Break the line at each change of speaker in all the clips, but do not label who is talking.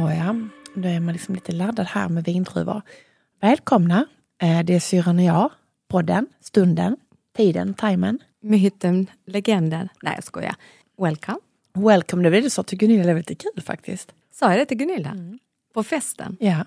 ja. Då är man liksom lite laddad här med vindruvor. Välkomna! Eh, Det är syrran och jag, podden, stunden, tiden, timern.
Myten, legenden. Nej, jag skojar. Welcome.
Welcome, det blev det så till Gunilla, det var lite kul faktiskt.
Sa jag det till Gunilla? På festen?
Ja.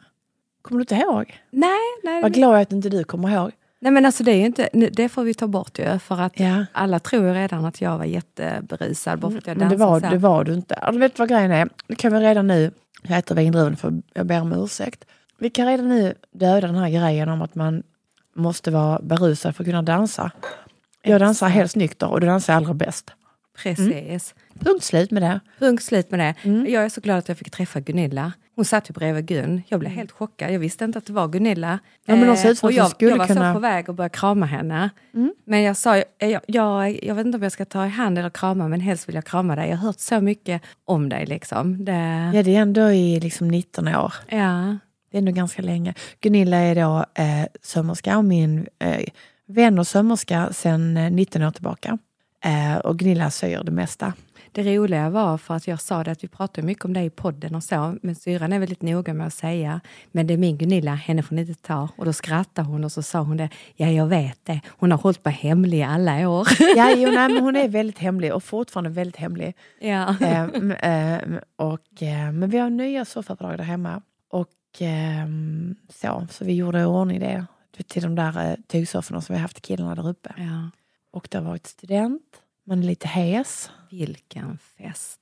Kommer du inte ihåg?
Nej, nej.
Vad glad jag att inte du kommer ihåg.
nej men alltså det är inte, det får vi ta bort ju. För att
Ja.
alla tror ju redan att jag var jätteberusad bara för att jag
Men det
dansade
var, det var du inte. Du vet vad grejen är? Det kan vi redan nu, jag äter vindruvan för jag ber om ursäkt. Vi kan redan nu döda den här grejen om att man måste vara berusad för att kunna dansa. Jag dansar helt nykter och du dansar allra bäst.
Precis.
Punkt slut med det.
Punkt slut med det.
Mm.
Jag är så glad att jag fick träffa Gunilla. Hon satt ju bredvid Gun. Jag blev helt chockad. Jag visste inte att det var Gunilla.
Mm. Ja, men
Eh, och jag, jag var
kunna-
så på väg att börja krama henne.
Mm.
Men jag sa, jag, jag, jag vet inte om jag ska ta i hand eller krama, men helst vill jag krama dig. Jag har hört så mycket om dig. Liksom. Det,
Ja, det är ändå i liksom 19 år.
ja.
Det är ändå ganska länge. Gunilla är då eh, sömmerska och min eh, vän och sömmerska sedan eh, 19 år tillbaka. Eh, och Gunilla syr det mesta.
Det roliga var för att jag sa det att vi pratar mycket om det i podden och så, men syrran är väldigt noga med att säga, men det är min Gunilla, henne får ni inte ta. Och då skrattade hon och så sa hon det, ja jag vet det, hon har hållit mig hemlig i alla år.
Ja, jo, nej, men hon är väldigt hemlig och fortfarande väldigt hemlig.
ja.
Eh, m- eh, och, eh, men vi har nya soffadrag där hemma. Och ehm, så, så vi gjorde i ordning det till de där eh, tygsofforna som vi haft killarna där uppe.
ja.
Och det har varit student, man är lite hes.
Vilken fest.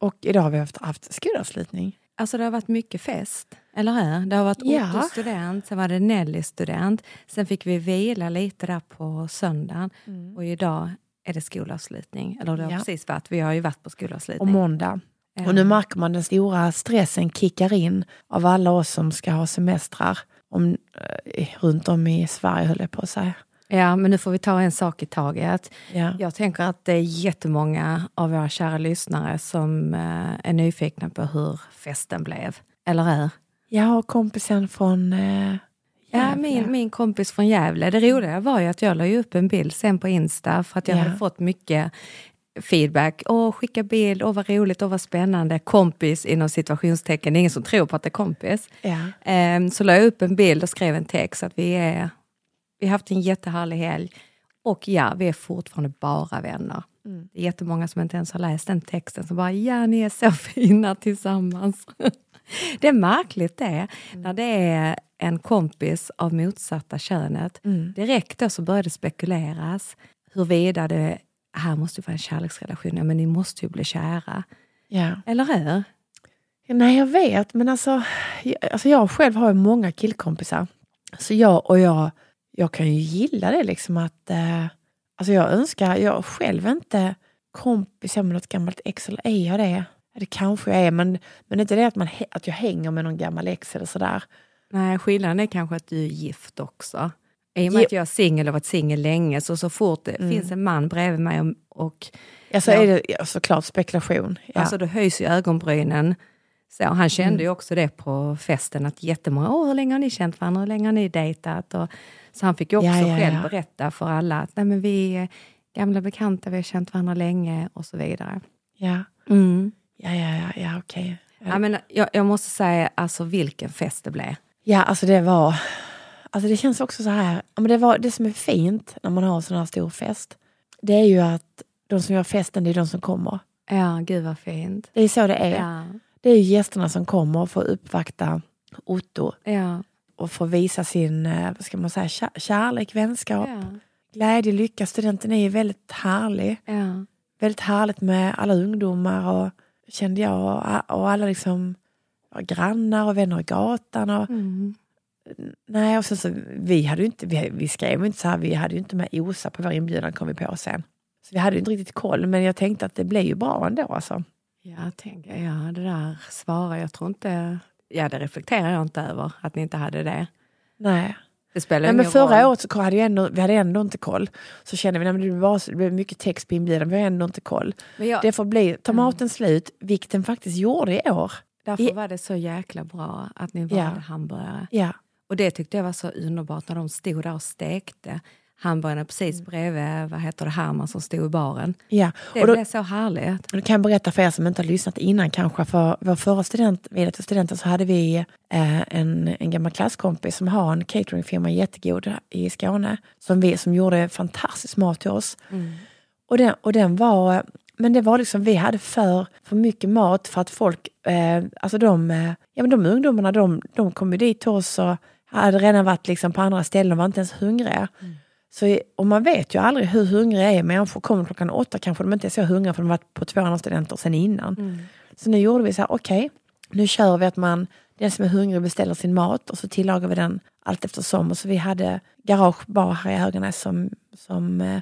Och idag har vi haft, haft skolavslutning.
Alltså det har varit mycket fest, eller hur? Det har varit
Ja.
Otto student, sen var det Nelly student, sen fick vi vila lite där på söndagen och idag är det skolavslutning. Eller det har
Ja.
precis varit, vi har ju varit på
Och
skolavslutning.
måndag.
Ja.
Och nu märker man den stora stressen kickar in av alla oss som ska ha semestrar om, eh, runt om i Sverige höll jag på att säga.
Ja, men nu får vi ta en sak i taget.
Ja.
Jag tänker att det är jättemånga av våra kära lyssnare som eh, är nyfikna på hur festen blev. Eller hur?
Jag och kompisen från eh,
Ja, min, min kompis från Gävle. Det roliga var ju att jag la upp en bild sen på Insta för att jag
Ja.
hade fått mycket feedback. Åh, skicka bild, åh vad roligt, åh vad spännande. Kompis inom situationstecken, det är ingen som tror på att det är kompis.
Ja.
Ehm, så la jag upp en bild och skrev en text att vi är vi har haft en jättehärlig helg. Och ja, vi är fortfarande bara vänner.
Mm.
Det är jättemånga som inte ens har läst den texten som bara, ja ni är så fina tillsammans. det är märkligt det,
Mm.
när det är en kompis av motsatta könet.
Mm.
Direkt då så börjar det spekuleras huruvida det här måste ju vara en kärleksrelation, ja men ni måste ju bli kära.
Ja.
Eller hur?
Nej, jag vet, men alltså jag, alltså jag själv har ju många killkompisar. Så jag och jag, jag kan ju gilla det liksom att... Eh, alltså jag önskar, jag själv inte kompis med något gammalt ex, eller är jag det? Det kanske jag är, men, men inte det att, man, att jag hänger med någon gammal ex eller sådär.
Nej, skillnaden är kanske att du är gift också. I och med
Ge-
att jag är singel och varit singel länge, så så fort det
Mm.
finns en man bredvid mig och, och
Alltså
Ja.
är det ja, såklart spekulation. Ja.
alltså, då höjs ju ögonbrynen. Så, han kände
Mm.
ju också det på festen, att jättemånga, åh hur länge har ni känt varandra, hur länge har ni dejtat? Och, så han fick ju också
Ja, ja,
själv
ja.
berätta för alla att Nej, men vi är gamla bekanta, vi har känt varandra länge och så vidare.
ja.
Mm.
ja, ja, ja, ja okej.
Ja, men jag, jag måste säga, alltså vilken fest det blev.
Ja, alltså det var... Alltså det känns också så här, ja, men det, var, det som är fint när man har en sån här stor fest, det är ju att de som gör festen, det är de som kommer.
Ja, gud vad fint.
Det är så det är.
Ja,
Det är gästerna som kommer och får uppvakta Otto
ja,
och får visa sin, eh, vad ska man säga, kär, kärlek, vänskap,
ja,
glädje, lycka. Studenten är ju väldigt härlig.
ja.
Väldigt härligt med alla ungdomar och kände jag och, och alla liksom ja, grannar och vänner i gatan. Och,
Mm.
Nej, och sen så, vi, hade inte, vi, vi skrev inte så här, vi hade ju inte med OSA på vår inbjudan kom vi på sen. Så vi hade ju inte riktigt koll, men jag tänkte att det blev ju bra ändå. Alltså.
Ja, tänker jag. Det där svarar jag tror inte... Ja, det reflekterar jag inte över, att ni inte hade det.
Nej.
Det spelar
Nej,
ingen
men förra
roll.
året så hade jag ändå, vi hade ändå inte koll. Så kände vi att det, var det blev mycket text på inbjudan, vi har ändå inte koll.
Jag,
Det får bli tomaten slut, vikten faktiskt gjorde i år.
därför
i-
var det så jäkla bra att ni valde
Ja.
hamburgare.
Ja,
Och det tyckte jag var så underbart när de stod där och stekte hamburgarna precis bredvid vad heter det, Herman som stod i baren.
Ja.
Det
Och då,
blev så härligt.
då kan jag berätta för er som inte har lyssnat innan kanske, för vår förra student, vid till studenten så hade vi eh, en, en gammal klasskompis som har en cateringfirma jättegod i Skåne, som, vi, som gjorde fantastisk mat till oss. Och, den, och den var, men det var liksom, vi hade för, för mycket mat för att folk, eh, alltså de, eh, ja men de ungdomarna de, de kom ju dit till oss och hade redan varit liksom på andra ställen och var inte ens hungriga. Så, och man vet ju aldrig hur hungriga är människor. Kommer klockan åtta kanske de inte är så hungriga för de har varit på två andra studenter sen innan. Så nu gjorde vi så här, okej, nu kör vi att man, den som är hungrig beställer sin mat och så tillagar vi den allt eftersom. Och så vi hade garagebar här i Höganäs som, som eh,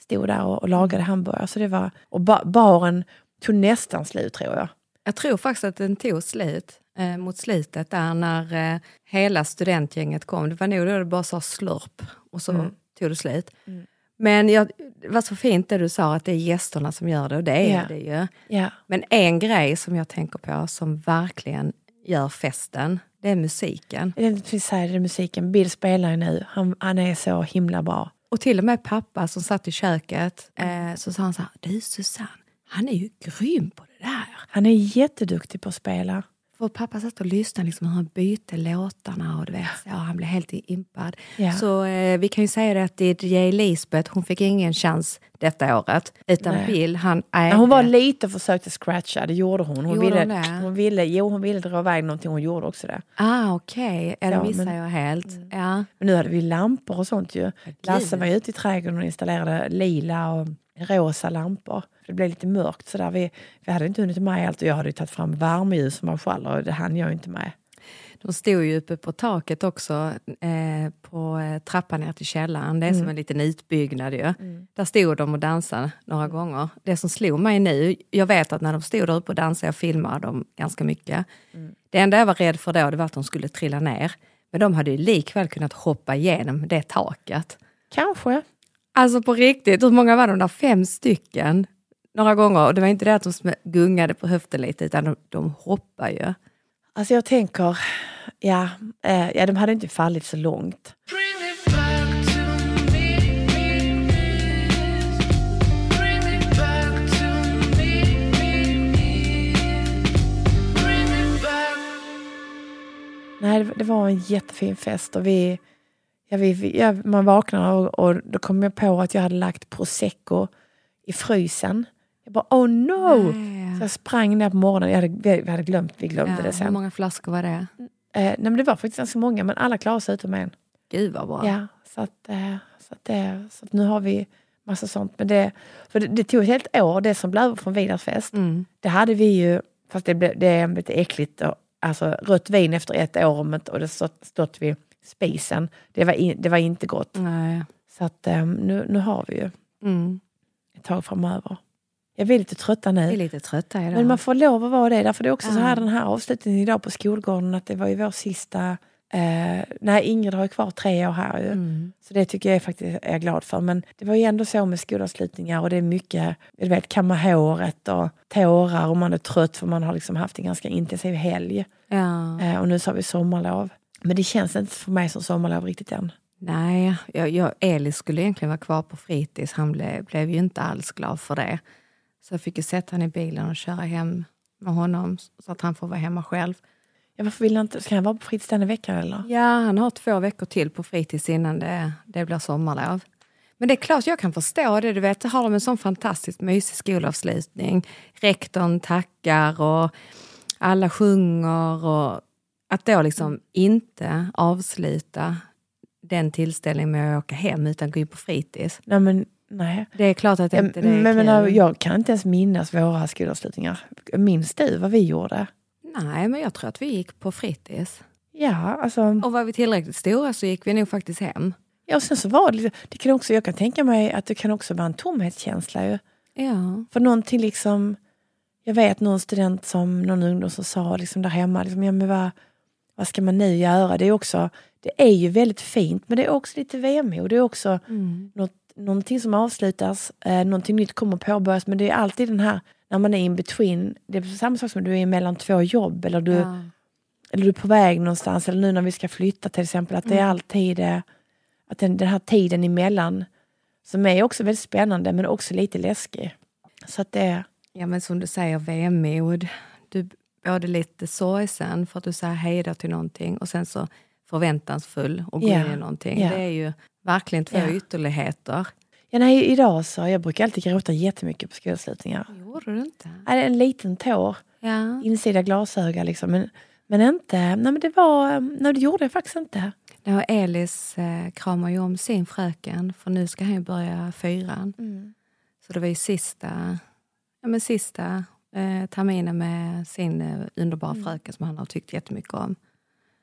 stod där och, och lagade hamburgare. Så det var, och ba, baren tog nästan slut tror jag.
Jag tror faktiskt att den tog slut eh, mot slutet där när eh, hela studentgänget kom. Det var nog då det bara sa slurp och så tog det slut. Men jag, det var så fint det du sa att det är gästerna som gör det och det är
Ja.
det ju.
Ja,
Men en grej som jag tänker på som verkligen gör festen, det är musiken.
det är så här, det är musiken. Bill spelar ju nu. Han, han är så himla bra.
Och till och med pappa som satt i köket, eh, så sa han så här, du Susanne, han är ju grym på det där.
Han är jätteduktig på att spela.
För pappa satt och lyssnade liksom hur han bytte låtarna och du vet, så, han blev helt impad.
Ja.
Så eh, vi kan ju säga det att DJ Lisbeth, hon fick ingen chans detta året. Utan
Nej.
Bill, han ägde...
Hon var lite och försökte scratcha, det gjorde hon. Hon,
Gjorde
ville,
hon det?
hon, ville, jo, hon ville dra iväg någonting, hon gjorde också det.
Ah, okej. Ja, det missade jag helt. Ja.
Men nu hade vi lampor och sånt ju. Lasse var ute i trädgården och installerade lila och rosa lampor. Det blev lite mörkt sådär. Vi, vi hade inte hunnit med allt och jag hade tagit fram värmeljus och marschaller och det hann jag inte med.
De stod ju uppe på taket också, eh, på eh, trappan ner till källaren. Det är som en liten utbyggnad ju. Där stod de och dansade några gånger. Det som slog mig nu, jag vet att när de stod där uppe och dansade, jag filmade dem ganska mycket. Det enda jag var rädd för då, det var att de skulle trilla ner. Men de hade ju likväl kunnat hoppa igenom det taket.
Kanske.
Alltså på riktigt, hur många var de där? Fem stycken? Några gånger. Och det var inte det att de gungade på höften lite, utan de, de hoppade ju.
Alltså jag tänker, ja, eh, ja de hade inte fallit så långt. Nej, det, var en jättefin fest och vi, ja, vi- ja, man vaknade och, och då kom jag på att jag hade lagt prosecco i frysen. Jag bara oh no! Så jag sprang ner på morgonen, jag hade, vi hade glömt, vi glömde
Ja,
det
hur
sen.
många flaskor var det?
Eh, nej, men det var faktiskt ganska många, men alla klarade sig utom en.
Gud vad bra.
Ja, så, att, eh, så, att det, så att nu har vi massa sånt. Men det, för det, det tog ett helt år, det som blev över från Vidars fest.
Mm.
Det hade vi ju, fast det, blev, det är lite äckligt, och, alltså rött vin efter ett år om ett- och det stått, stått vid spisen. Det var, in, det var inte gott.
Nej.
Så att eh, nu, nu har vi ju
Mm.
ett tag framöver. Jag är lite trötta
Vi är
nu.
lite trötta idag.
Men man får lov att vara det. Därför det är också så här
Ja.
den här avslutningen idag på skolgården, att det var ju vår sista... Eh, nej, Ingrid har ju kvar tre år här ju.
Mm.
Så det tycker jag är faktiskt är jag glad för. Men det var ju ändå så med skolavslutningar och det är mycket, du vet, kamma håret och tårar och man är trött för man har liksom haft en ganska intensiv helg.
Ja.
Eh, och nu så har vi sommarlov. Men det känns inte för mig som sommarlov riktigt än.
Nej, jag, jag, Elis skulle egentligen vara kvar på fritids. Han ble, blev ju inte alls glad för det. Så jag fick ju sätta han i bilen och köra hem med honom så att han får vara hemma själv.
Ja, varför vill han inte, ska han vara på fritids den veckan eller?
Ja, han har två veckor till på fritids innan det, det blir sommarlov. Men det är klart jag kan förstå det. Du vet, har de en sån fantastiskt mysig skolavslutning. Rektorn tackar och alla sjunger. Och att då liksom inte avsluta den tillställningen med att åka hem utan gå in på fritids.
Nej, men nej.
Det är klart att
Ja,
inte det är
men, men, jag kan inte ens minnas våra skolavslutningar. Minns du vad vi gjorde?
Nej, men jag tror att vi gick på fritids.
Ja, alltså.
Och var vi tillräckligt stora så gick vi nog faktiskt hem.
Ja, och sen så var det, lite- det kan också, jag kan tänka mig att det kan också vara en tomhetskänsla ju.
Ja.
För någonting liksom, jag vet någon student som, någon ungdom som sa liksom där hemma, liksom, ja, men vad, vad ska man nu göra? Det är, också, det är ju väldigt fint men det är också lite vemod. Det är också
Mm.
något, någonting som avslutas, eh, någonting nytt kommer påbörjas men det är alltid den här, när man är in between, det är samma sak som du är mellan två jobb eller du,
Ja.
eller du är på väg någonstans eller nu när vi ska flytta till exempel, att det är alltid eh, Att den, den här tiden emellan, som är också väldigt spännande men också lite läskig. Så att det,
Ja, men som du säger, vemod. Du är både lite sorgsen för att du säger hej då till någonting och sen så förväntansfull och går
Ja,
in i någonting.
ja.
Det är ju verkligen två
Ja.
ytterligheter.
ja, nej, idag så, jag brukar alltid gråta jättemycket på skolavslutningar.
Gjorde du inte?
Nej, En liten tår,
Ja.
insida glasöga liksom. Men, men inte, nej men det var, nej det gjorde jag faktiskt inte.
Ja, Elis eh, kramar ju om sin fröken för nu ska han ju börja fyran. Så det var ju sista, ja, men sista eh, terminen med sin eh, underbara fröken som han har tyckt jättemycket om.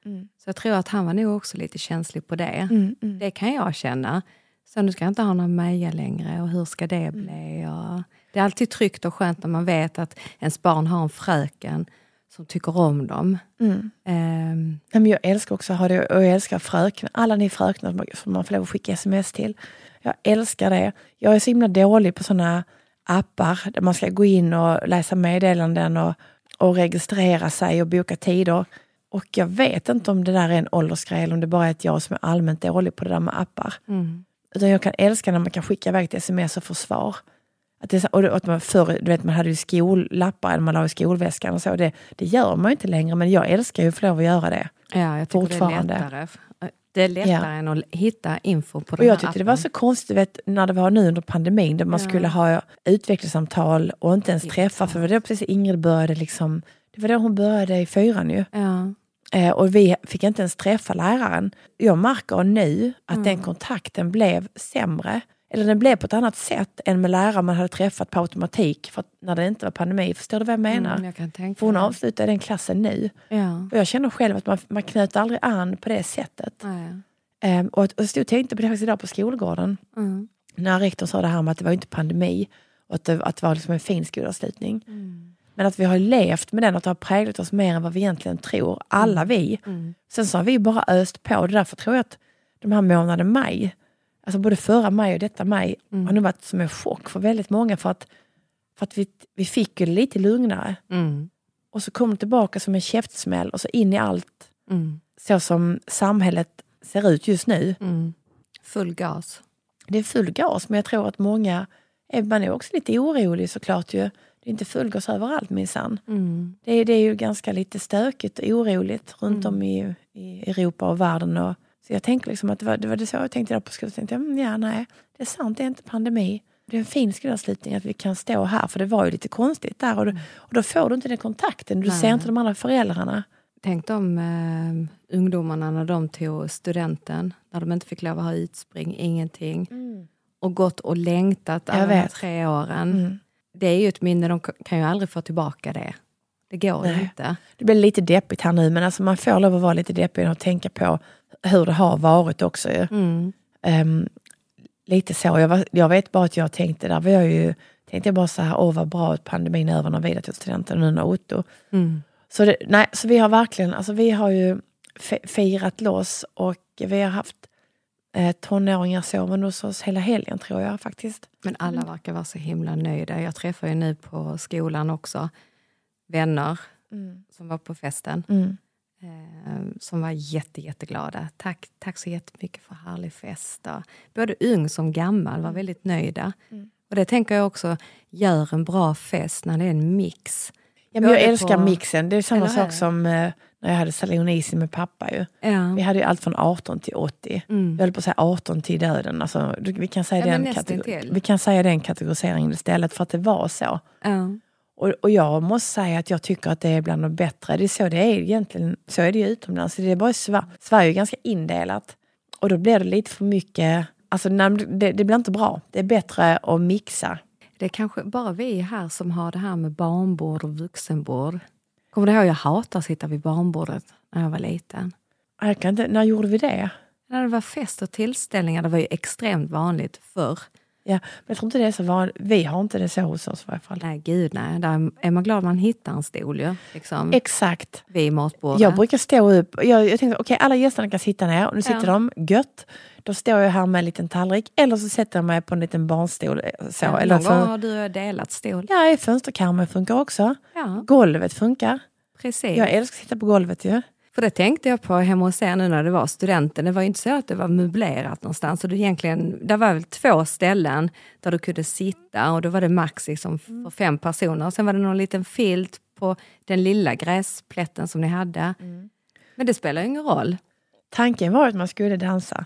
Mm.
Så jag tror att han var nog också lite känslig på det.
Mm, mm.
Det kan jag känna. Så nu ska jag inte ha någon Meja längre och hur ska det bli? Och det är alltid tryggt och skönt när man vet att ens barn har en fröken som tycker om dem.
Mm. Men jag älskar också att ha det och jag älskar fröknar. Alla ni fröknar som man- får lov att skicka sms till. Jag älskar det. Jag är så himla dålig på såna appar där man ska gå in och läsa meddelanden och, och registrera sig och boka tider. Och jag vet inte om det där är en åldersgrej eller om det bara är att jag som är allmänt dålig på det där med appar.
mm.
Utan jag kan älska när man kan skicka iväg ett sms och få svar. Att det, och det- att man förr, du vet, man hade ju skollappar eller man la i skolväskan och så. Det, det gör man ju inte längre men jag älskar ju att få lov att göra det.
Ja, jag tycker det är lättare. Det är lättare
Ja.
än att hitta info på
Och
den
jag tyckte det
appen.
var så konstigt vet, när det var nu under pandemin där man
Ja.
skulle ha utvecklingssamtal och inte ens träffa för det var precis Ingrid började liksom, det var då hon började i fyran ju.
Ja.
Eh, och vi fick inte ens träffa läraren. Jag märker nu att
Mm.
den kontakten blev sämre. Eller den blev på ett annat sätt än med lärare man hade träffat på automatik för när det inte var pandemi. Förstår du vad jag menar?
Mm, jag
För hon
mig.
avslutade den klassen nu.
Ja.
Och jag känner själv att man, man knöt aldrig an på det sättet.
Nej.
Eh, och, och jag stod och tänkte på det faktiskt idag på skolgården.
Mm.
När rektorn sa det här med att det var inte pandemi och att det, att det var liksom en fin skolavslutning.
Mm.
Men att vi har levt med den, att det har präglat oss mer än vad vi egentligen tror. Alla vi.
Mm.
Sen så har vi bara öst på. Det därför tror jag att de här månaden maj, alltså både förra maj och detta maj,
Mm.
har nog varit som en chock för väldigt många. För att, för att vi, vi fick ju lite lugnare.
Mm.
Och så kom det tillbaka som en käftsmäll och så in i allt
Mm.
så som samhället ser ut just nu.
Mm. Full gas.
Det är full gas, men jag tror att många är, man är också lite orolig såklart ju. Det är inte full gas överallt minsann.
Mm.
Det, är- det är ju ganska lite stökigt och oroligt runt
Mm.
om i, i Europa och världen. Och, så jag tänker liksom att det var, det var det så jag tänkte där på skolan. Tänkte mm, ja nej, det är sant, det är inte pandemi. Det är en fin skolavslutning att vi kan stå här, för det var ju lite konstigt där. Och, då- och då får du inte den kontakten, du
Mm. Nej.
ser inte de andra föräldrarna.
Tänk de eh, ungdomarna när de tog studenten, när de inte fick lov att ha utspring, ingenting. Och gått och längtat alla de här tre åren. Det är ju ett minne, de kan ju aldrig få tillbaka det. Det går
Nej.
inte.
Det blir lite deppigt här nu, men alltså man får lov att vara lite deppig och tänka på hur det har varit också. ju.
Mm.
Ehm, lite så. Jag, var, jag vet bara att jag tänkte, där var jag ju, tänkte jag bara så här, åh vad bra att pandemin är över när Vida tog studenten och nu när Otto.
Mm.
Så, det, nej, så vi har verkligen, alltså vi har ju fi- firat loss och vi har haft eh, tonåringar sovande hos oss hela helgen tror jag faktiskt.
Men alla verkar vara så himla nöjda. Jag träffar ju nu på skolan också vänner som var på festen.
Mm.
eh, som var jätte, jätteglada. Tack, tack så jättemycket för härlig fest. Både ung som gammal var väldigt nöjda.
Mm.
Och det tänker jag också gör en bra fest när det är en mix.
Ja, men jag älskar
på-
mixen. Det är samma
Eller
sak som eh, när jag hade salonisi med pappa. Ju.
Ja.
Vi hade ju allt från 18 till 80.
Mm.
Jag höll på att säga 18 till döden. Alltså, vi, kan säga
Ja,
den kategor- vi kan säga den kategoriseringen istället för att det var så.
Ja.
Och, och jag måste säga att jag tycker att det är bland de bättre. Det är så det är egentligen. Så är det ju utomlands. Det är bara i Sver- Sverige är ganska indelat. Och då blir det lite för mycket. Alltså det, det blir inte bra. Det är bättre att mixa.
Det är kanske bara vi här som har det här med barnbord och vuxenbord. Kommer du ihåg, jag hatar att sitta vid barnbordet när jag var liten.
Jag kan inte, när gjorde vi det?
När det var fest och tillställningar, det var ju extremt vanligt förr.
Ja, men jag tror inte det är så vanligt. Vi har inte det så hos oss i varje fall.
Nej, gud nej. Där är man glad man hittar en stol ju. Liksom,
Exakt.
vid matbordet.
Jag brukar stå upp. Jag, jag tänkte okej, alla gästerna kan sitta ner. Och nu sitter
Ja.
de gött. Då står jag här med en liten tallrik. Eller så sätter jag mig på en liten barnstol. eh, Så.
Ja,
eller
någon gång har du och delat stol.
ja, fönsterkarmen funkar också.
Ja,
Golvet funkar.
precis.
Jag älskar att sitta på golvet ju.
För det tänkte jag på hemma hos er nu när det var studenten. Det var ju inte så att det var möblerat någonstans. Så det, egentligen, det var väl två ställen där du kunde sitta och då var det max liksom för fem personer. Sen var det någon liten filt på den lilla gräsplätten som ni hade. Men det spelar ju ingen roll.
Tanken var att man skulle dansa.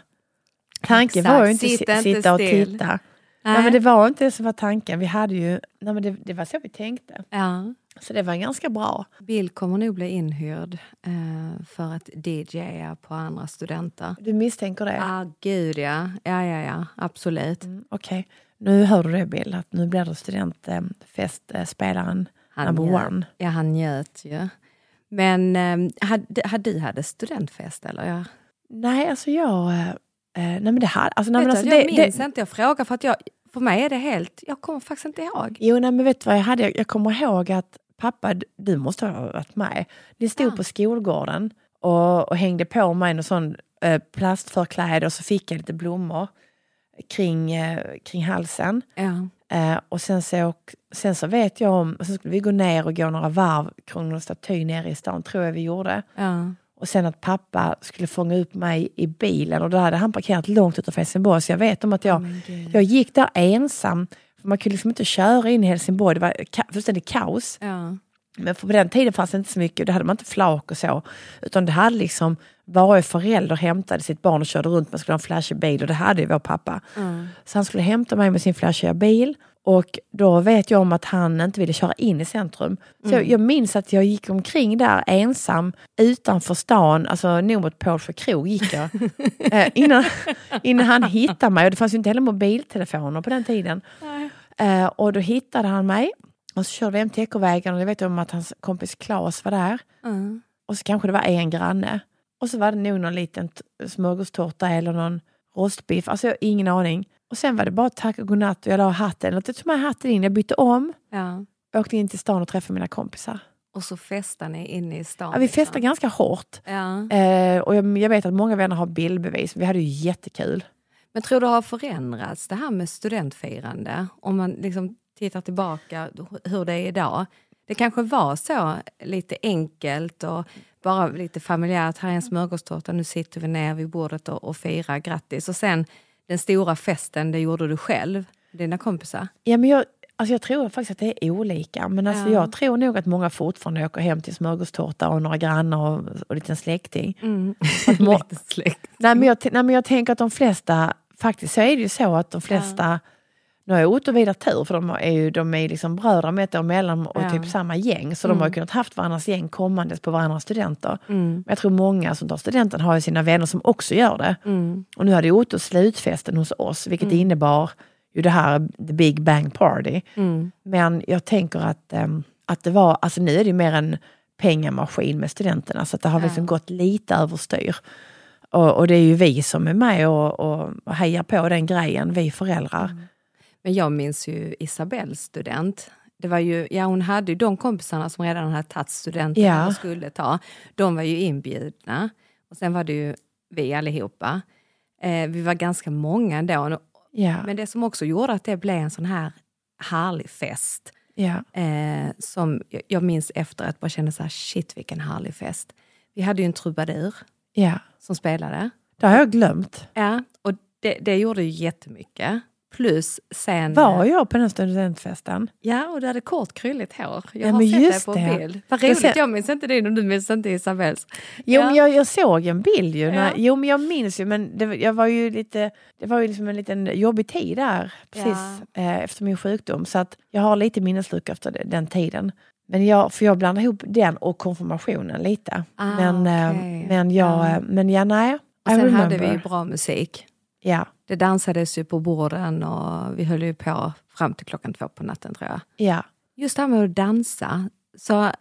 Tanken
Exakt,
var ju inte
sitta
sitta, och
still.
titta. Nej. men det var inte det som var tanken. Vi hade ju, nej, men det, det var så vi tänkte.
Ja.
Så det var ganska bra.
Bill kommer nog bli inhyrd eh, för att DJa på andra studenter.
Du misstänker det?
Ah, gud ja. Ja, ja, ja. Absolut.
Mm, Okej, nu hör du det Bill, att nu blir du studentfestspelaren number
njöt,
one.
Ja, han njöt ju. Men eh, hade, hade du hade studentfest eller? Ja.
Nej, alltså jag... eh, nej men det här, alltså, nej, men alltså,
jag
det,
minns
det,
inte, jag frågar för att jag, för mig är det helt, jag kommer faktiskt inte ihåg.
Jo, nej, men vet du vad jag hade? Jag, jag kommer ihåg att pappa, du måste ha varit med. Ni stod
Ja.
på skolgården och, och hängde på mig en sån eh, plastförkläde och så fick jag lite blommor kring, eh, kring halsen.
Ja.
Eh, och sen så, och, sen så vet jag om, sen skulle vi gå ner och gå några varv kring någon staty nere i stan, tror jag vi gjorde.
Ja.
Och sen att pappa skulle fånga upp mig i bilen och då hade han parkerat långt utanför Helsingborg så jag vet om att jag,
gud.
jag gick där ensam. För man kunde liksom inte köra in i Helsingborg, det var ka- fullständigt kaos.
Ja.
Men på den tiden fanns det inte så mycket, då hade man inte flak och så. Utan det hade liksom, varje förälder hämtade sitt barn och körde runt, man skulle ha en flashig bil och det hade ju vår pappa.
Ja.
Så han skulle hämta mig med sin flashiga bil och då vet jag om att han inte ville köra in i centrum. Så jag, jag minns att jag gick omkring där ensam utanför stan, alltså nog mot Pålsjö krog gick jag. eh, innan, innan han hittade mig och det fanns ju inte heller mobiltelefoner på den tiden. Eh, och då hittade han mig och så körde vi MTK-vägen och jag vet om att hans kompis Claes var där.
Ja.
Och så kanske det var en granne. Och så var det nog någon liten smörgåstårta eller någon rostbiff. Alltså jag har ingen aning. Och sen var det bara tack och godnatt och jag la hatten. Jag tog med hatten in, jag bytte om,
Ja.
åkte in till stan och träffade mina kompisar.
Och så festar ni inne i stan.
Ja, vi
liksom.
festade ganska hårt.
Ja.
Eh, och jag, jag vet att många vänner har bildbevis. Vi hade ju jättekul.
Men tror du det har förändrats det här med studentfirande? Om man liksom tittar tillbaka hur det är idag. Det kanske var så lite enkelt och bara lite familjärt. Här är en smörgåstårta, nu sitter vi ner vid bordet och, och firar, grattis. Och sen den stora festen, det gjorde du själv, dina kompisar.
Ja, men jag, alltså jag tror faktiskt att det är olika. Men alltså
Ja.
jag tror nog att många fortfarande åker hem till smörgåstårta och några grannar och, och en liten släkting. Må-
Lite släkt.
Nej men, jag, nej men jag tänker att de flesta, faktiskt så är det ju så att de flesta, nu har och Vidar tur för de är ju de är liksom bröder med ett år mellan och
Ja.
typ samma gäng. Så de har ju kunnat haft varandras gäng kommandes på varandras studenter.
Mm.
Men jag tror många som tar studenten har ju sina vänner som också gör det.
Mm.
Och nu hade Otto slutfesten hos oss vilket innebar ju det här the big bang party.
Mm.
Men jag tänker att, ehm, att det var, alltså nu är det ju mer en pengamaskin med studenterna så att det har
Ja.
liksom gått lite överstyr. Och, och det är ju vi som är med och, och, och hejar på den grejen, vi föräldrar.
Men jag minns ju Isabells student. Det var ju, ja, hon hade ju de kompisarna som redan hade tagit studenten
Ja.
och skulle ta. De var ju inbjudna. Och sen var det ju vi allihopa. Eh, vi var ganska många ändå.
Ja,
Men det som också gjorde att det blev en sån här härlig fest.
ja,
Eh, som jag- jag minns efter att bara kände så här, shit vilken härlig fest. Vi hade ju en trubadur
ja.
som spelade.
Det har jag glömt.
Ja, och det, det gjorde ju jättemycket. Plus sen...
Var jag på den studentfesten?
Ja, och du hade kort krylligt hår. Jag
Ja,
har sett det på
det.
bild. Vad
Jag
roligt,
ser-
jag minns inte din och du minns inte Isabells.
Jo,
Ja.
men jag, jag såg en bild ju. När,
Ja.
Jo, men jag minns ju. Men det, jag var ju lite, det var ju liksom en liten jobbig tid där precis eh, efter min sjukdom. Så att jag har lite minneslucka efter det, den tiden. Men jag, för jag blandar ihop den och konfirmationen lite.
Ah,
men, eh,
okej.
men jag,
Ja.
eh, men ja, nej.
Och sen hade vi ju bra musik.
Ja,
Det dansades ju på borden och vi höll ju på fram till klockan två på natten tror jag.
ja,
Just det här med att dansa. Så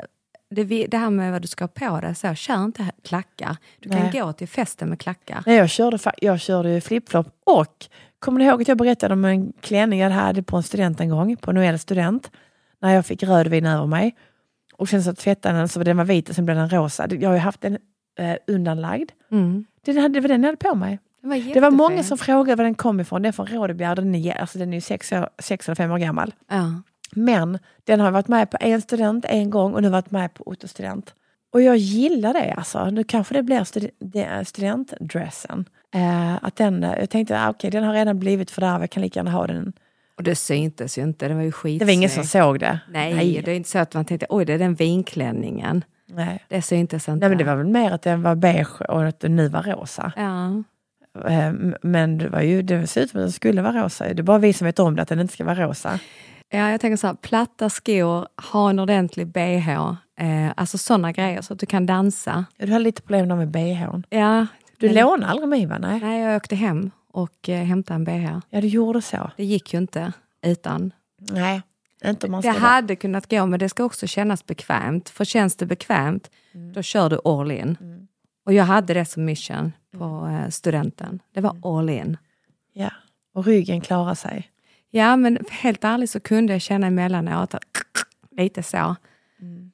det, det här med vad du ska ha på dig, så kör inte klackar. Du kan
Nej.
gå till festen med klackar.
Nej, jag körde, jag körde flipflop och kommer ni ihåg att jag berättade om en klänning jag hade på en student en gång, på Noels student, när jag fick rödvin över mig. Och sen så tvättade den så den var vit och sen blev den rosa. Jag har ju haft den eh, undanlagd.
Mm.
Det var den jag hade på mig.
Det, var
Det var många som frågade var den kom ifrån. Den är från Rådebjer, den är, alltså den är sex, år, sex eller fem år gammal.
Ja.
Men den har varit med på en student en gång och nu har varit med på Otto student. Och jag gillar det alltså. Nu kanske det blir det- studentdressen. Eh, att den, jag tänkte, ah, okej den har redan blivit fördärvad, jag kan lika gärna ha den.
Och det syntes ju inte, det var ju skitsnyggt.
Det var ingen som såg det.
Nej,
Nej.
det är inte så att man tänkte oj det är den vinklänningen.
Nej.
Det syntes inte.
Nej men det var väl mer att den var beige och att den nu var rosa.
Ja.
Eh, men det var ju, det ut som att den skulle vara rosa. Det är bara vi som vet om det, att den inte ska vara rosa.
ja, jag tänker så här, platta skor, ha en ordentlig bh, eh, alltså sådana grejer så att du kan dansa.
Du hade lite problem med bhn.
Ja,
Du
men-
lånade aldrig min va? Nej.
Nej, jag åkte hem och eh, hämtade en bh.
Ja, du gjorde så.
Det gick ju inte utan.
Nej, inte om man
Det
ska
hade kunnat gå, men det ska också kännas bekvämt. För känns det bekvämt, då kör du all in. Och jag hade det som mission på eh, studenten. Det var all in.
Ja, och ryggen klarar sig.
Ja, men helt ärligt så kunde jag känna emellanåt att lite så.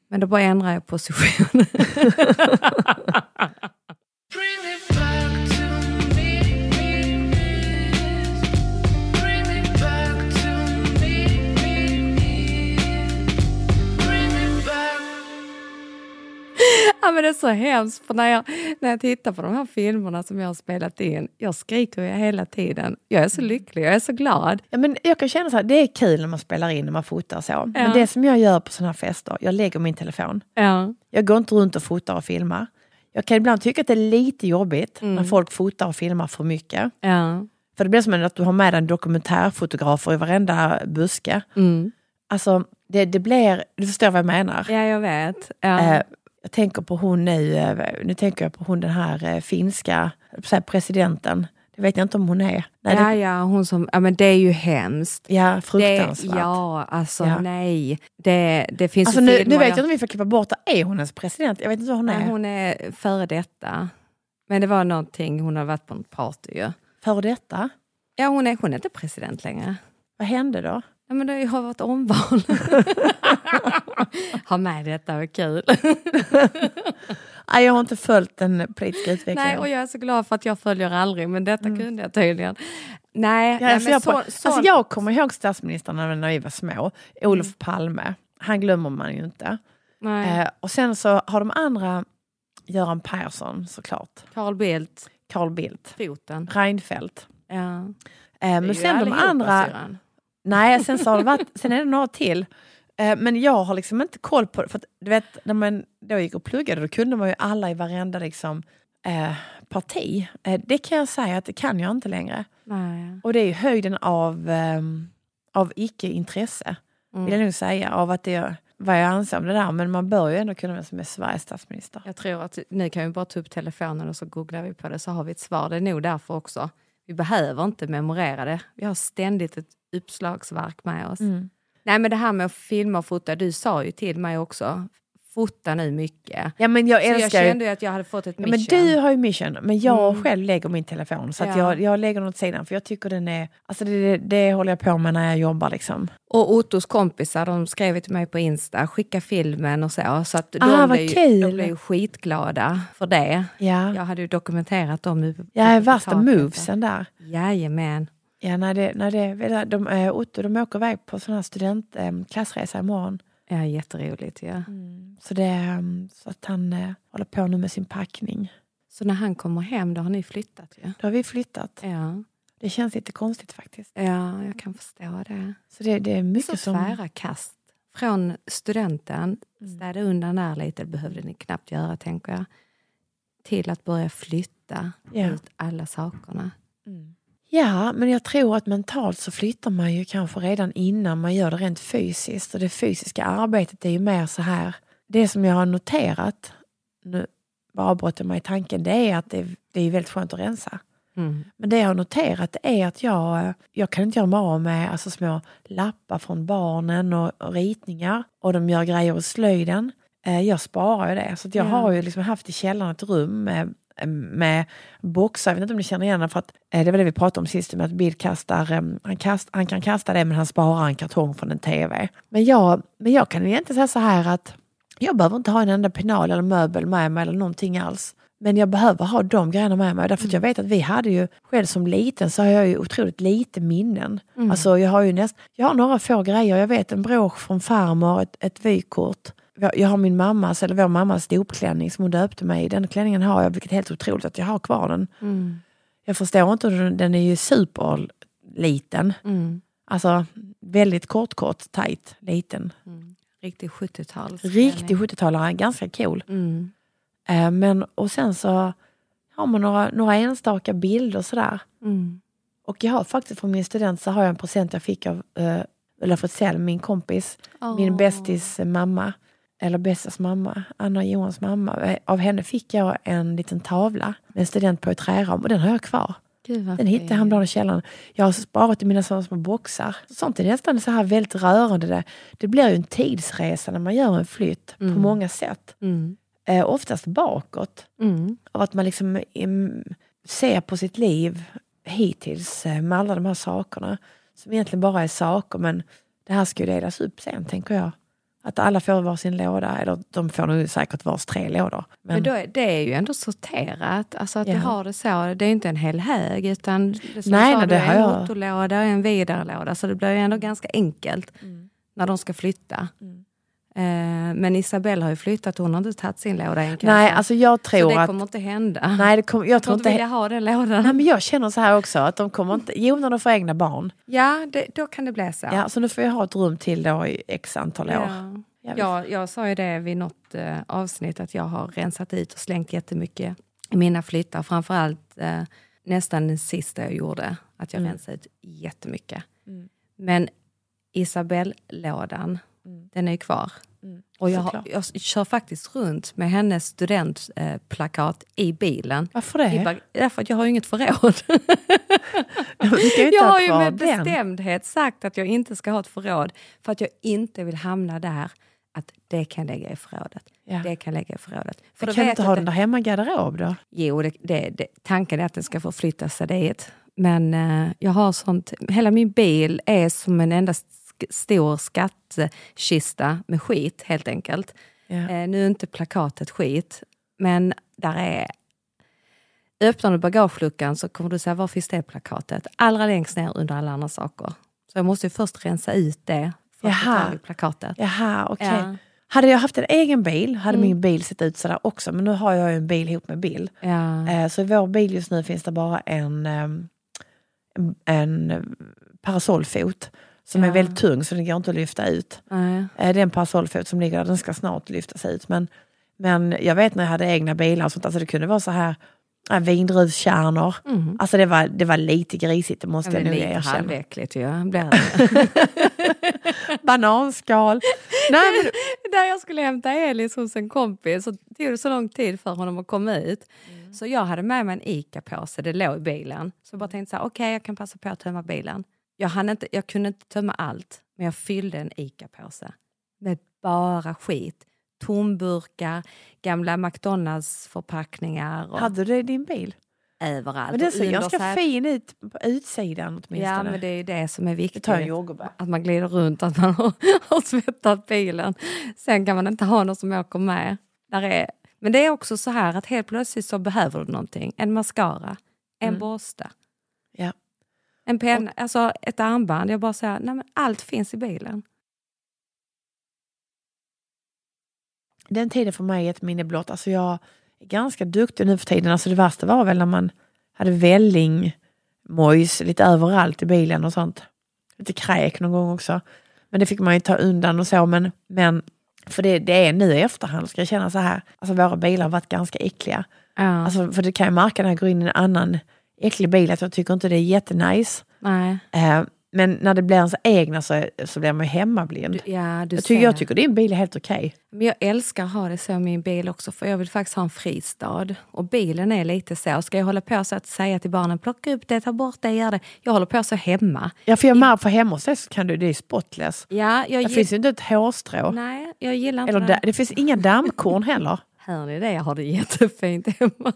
Men då bara ändrade jag position. ja, men det är så hemskt, för när jag, när jag tittar på de här filmerna som jag har spelat in, jag skriker ju hela tiden. Jag är så lycklig, jag är så glad.
Ja, men jag kan känna så här, det är kul när man spelar in och man fotar så. Men det som jag gör på sådana här fester, jag lägger min telefon.
Ja.
Jag går inte runt och fotar och filmar. Jag kan ibland tycka att det är lite jobbigt när folk fotar och filmar för mycket.
Ja.
För det blir som att du har med en dokumentärfotografer i varenda buske.
Mm.
Alltså, det, det blir, du förstår vad jag menar.
ja, jag vet. Ja.
Jag tänker på hon nu, eh, nu tänker jag på hon den här eh, finska presidenten. Det vet jag inte om hon är. Nej,
ja,
det,
ja, hon som, ja, men det är ju hemskt.
ja,
Det,
fruktansvärt.
ja, alltså
Ja.
nej. Det, det finns
Alltså nu, nu vet
jag-
jag inte om vi får klippa bort det. Är hon ens president? Jag vet inte vad hon är.
Nej, hon är före detta. Men det var någonting, hon har varit på en party ju.
Före detta?
Ja, hon är, hon är inte president längre.
Vad hände då?
Ja, men det har varit omval. ha med detta, vad kul.
Nej, jag har inte följt den politiska utvecklingen.
Nej, och jag är så glad för att jag följer aldrig, men detta kunde jag tydligen. Nej,
Ja, alltså jag,
så, så,
alltså jag kommer ihåg statsministrarna när vi var små. Olof Palme, han glömmer man ju inte.
nej.
Eh, och sen så har de andra, Göran Persson såklart,
Carl Bildt,
Carl Bildt,
foten.
Reinfeldt.
Ja.
Eh, men sen de andra,
syrran.
Nej sen, så har det varit, sen är det några till. Eh, men jag har liksom inte koll på det. För att, du vet, när man då gick och pluggade då kunde man ju alla i varenda liksom, eh, parti. Eh, det kan jag säga att det kan jag inte längre.
Nej.
Och det är ju höjden av, ehm, av icke-intresse,
Mm.
vill jag nog säga. Av att det, vad jag anser om det där. Men man bör ju ändå kunna vem som är Sveriges statsminister.
Jag tror att nu kan vi bara ta upp telefonen och så googlar vi på det så har vi ett svar. Det är nog därför också. Vi behöver inte memorera det. Vi har ständigt ett uppslagsverk med oss.
Mm.
Nej men det här med att filma och fota, du sa ju till mig också, fota nu mycket.
Ja men jag
Så jag
älskar
kände ju att jag hade fått ett
Ja,
mission.
men du har ju mission, men jag
Mm.
själv lägger min telefon. Så
Ja.
jag, jag lägger den åt sidan för jag tycker den är... Alltså det, det, håller jag på med när jag jobbar liksom.
Och Ottos kompisar de skrev till mig på Insta, skicka filmen och så. Så att de,
Ah, vad
blev, ju,
kul.
de blev ju skitglada för det.
Ja,
Jag hade ju dokumenterat dem. på
värsta movesen där.
Jajamän.
Ja, när det, när det, de, Otto de åker iväg på sån här student, äh, klassresa imorgon.
Ja, jätteroligt. Ja.
Så, det, ehm, så att han äh, håller på nu med sin packning.
Så när han kommer hem, då har ni flyttat ju.
Då har vi flyttat.
Ja.
Det känns lite konstigt faktiskt.
ja, jag kan förstå det.
Så det, det är
Så
mycket som...
tvära kast. Från studenten,
Mm.
städa undan där lite, det behövde ni knappt göra tänker jag. Till att börja flytta
Ja.
ut alla sakerna.
Ja, men jag tror att mentalt så flyttar man ju kanske redan innan man gör det rent fysiskt. Och det fysiska arbetet är ju mer så här. Det som jag har noterat, nu bara avbröt jag mig i tanken, det är att det, det är väldigt skönt att rensa.
Mm.
Men det jag har noterat är att jag, jag kan inte göra mig av med alltså, små lappar från barnen och, och ritningar. Och de gör grejer i slöjden. Eh, jag sparar ju det. Så att jag
Ja.
har ju liksom haft i källaren ett rum med, med boxar. Jag vet inte om ni känner igen det. För att, eh, det var det vi pratade om sist med att Bill kastar, eh, han, kast, han kan kasta det men han sparar en kartong från en TV. Men jag, men jag kan egentligen säga så här att jag behöver inte ha en enda penal eller möbel med mig eller någonting alls. Men jag behöver ha de grejerna med mig. Därför att jag vet att vi hade ju, själv som liten så har jag ju otroligt lite minnen. Alltså jag har ju näst, jag har några få grejer. Jag vet en brosch från farmor, ett, ett vykort. Jag har min mammas, eller vår mammas dopklänning som hon döpte mig i. Den klänningen har jag, vilket är helt otroligt att jag har kvar den.
Mm.
Jag förstår inte, den är ju superliten.
Mm.
Alltså väldigt kort, kort, tight, liten.
Mm. Riktig 70-tals.
Riktig 70-talare, ganska cool.
Mm.
Eh, men, och sen så har man några, några enstaka bilder sådär.
Mm.
Och jag har faktiskt från min student så har jag en present jag fick av Ulla Fritzell, min kompis. Min
Åh.
bästis mamma, eller bästas mamma, Anna Johans mamma. Av henne fick jag en liten tavla med en student på i träram och den har jag kvar. Den hittade jag häromdagen i källaren. Jag har sparat i mina sådana små boxar. Sånt är nästan så här väldigt rörande. Det, det blir ju en tidsresa när man gör en flytt på
Mm.
många sätt.
Mm.
Eh, oftast bakåt.
Mm.
Av att man liksom em, ser på sitt liv hittills eh, med alla de här sakerna. Som egentligen bara är saker men det här ska ju delas upp sen tänker jag. Att alla får varsin låda, eller de får nog säkert vars tre lådor. Men,
Men är, det är ju ändå sorterat, alltså att
Ja.
du har det så. Det är inte en hel hög utan det som
Nej,
du sa,
nej,
det är en motolåda och en vidarelåda. Så det blir ju ändå ganska enkelt
Mm.
när de ska flytta.
Mm.
Eh, men Isabelle har ju flyttat, hon har inte tagit sin låda än kanske.
nej, alltså jag
så
tror
det
att...
kommer inte hända.
Nej, det kom, jag
jag
tror
inte vilja ha den lådan.
Nej, men jag känner så här också, att de kommer inte... Jo, när de får egna barn.
Ja, det, då kan det bli så.
Ja, så nu får jag ha ett rum till då i x antal år.
Ja. Jag, jag sa ju det vid något eh, avsnitt att jag har rensat ut och slängt jättemycket i mina flyttar. Framförallt eh, nästan den sista jag gjorde, att jag
Mm.
rensade ut jättemycket.
Mm.
Men Isabelle-lådan,
Mm.
den är kvar.
Mm,
Och jag, har, jag kör faktiskt runt med hennes studentplakat eh, i bilen.
Varför det?
I Därför att jag har ju inget förråd. Jag
ha
har ju med
den.
bestämdhet sagt att jag inte ska ha ett förråd för att jag inte vill hamna där att det kan lägga i förrådet.
Ja.
Det kan lägga i förrådet. För
kan du inte ha den där hemma i garderob då?
Jo, det, det, det, tanken är att den ska förflytta sig dit. Men eh, jag har sånt, hela min bil är som en enda stor skattkista med skit helt enkelt.
Ja.
Eh, nu är inte plakatet skit, men där är... Öppnar du bagageluckan så kommer du säga, var finns det plakatet? Allra längst ner under alla andra saker. Så jag måste ju först rensa ut det för att få
Jaha.
tag i plakatet.
Jaha, okej.
Ja.
Hade jag haft en egen bil hade
Mm.
min bil sett ut sådär också. Men nu har jag ju en bil ihop med Bill.
Ja.
Eh, så i vår bil just nu finns det bara en, ehm, en, en parasollfot. Som är väldigt tung så den går inte att lyfta ut.
Nej.
Eh, det är en parasollfot som ligger där, den ska snart lyftas ut. Men, men jag vet när jag hade egna bilar och sånt, alltså det kunde vara så här äh, vindruvskärnor.
Mm.
Alltså det var, det var lite grisigt, det måste
Ja,
jag nog
lite
erkänna.
halväckligt ju. Blir.
Bananskal. Nej, men,
Där jag skulle hämta Elis hos en kompis så tog det så lång tid för honom att komma ut. Så jag hade med mig en ICA-påse, det låg i bilen. Så jag bara tänkte så här, okej jag kan passa på att tömma bilen. Jag, hann inte, jag kunde inte tömma allt, men jag fyllde en ICA-påse med bara skit. Tomburkar, gamla McDonalds-förpackningar och
hade du det i din bil?
överallt.
Men
Och
ser ganska
sätet.
fin ut på utsidan åtminstone.
Ja, men det är det som är
Vi
viktigt. Att man glider runt, att man har, har tvättat bilen. Sen kan man inte ha någon som åker med. Där är, men det är också så här att helt plötsligt så behöver du någonting. En mascara, en
Mm.
borste,
Ja.
En penna, alltså ett armband. Jag bara säger, nej men allt finns i bilen.
Den tiden för mig är ett minne blott. Alltså jag är ganska duktig nu för tiden. Alltså det värsta var väl när man hade välling, mojs lite överallt i bilen och sånt. Lite kräk någon gång också. Men det fick man ju ta undan och så. Men, men för det, det är nu i efterhand ska jag känna så här. Alltså våra bilar har varit ganska äckliga.
Ja.
Alltså, för det kan jag märka när jag går in i en annan äcklig bil att jag tycker inte det är jättenice.
nej.
Eh, men när det blir ens egna så, så blir man ju hemmablind.
Du, ja, du
jag, tycker, jag tycker din bil är helt okej.
Men jag älskar att ha det så i min bil också för jag vill faktiskt ha en fristad. Och bilen är lite så. Ska jag hålla på så att säga till barnen plocka upp det, ta bort det, gör det. Jag håller på så hemma.
Ja, för jag märker för hemma hos dig så kan du, det är spotless.
Ja, jag
Det finns ju inte ett hårstrå.
Nej, jag gillar inte
Eller
det.
det finns inga dammkorn heller.
Hör ni det? Jag har det jättefint hemma.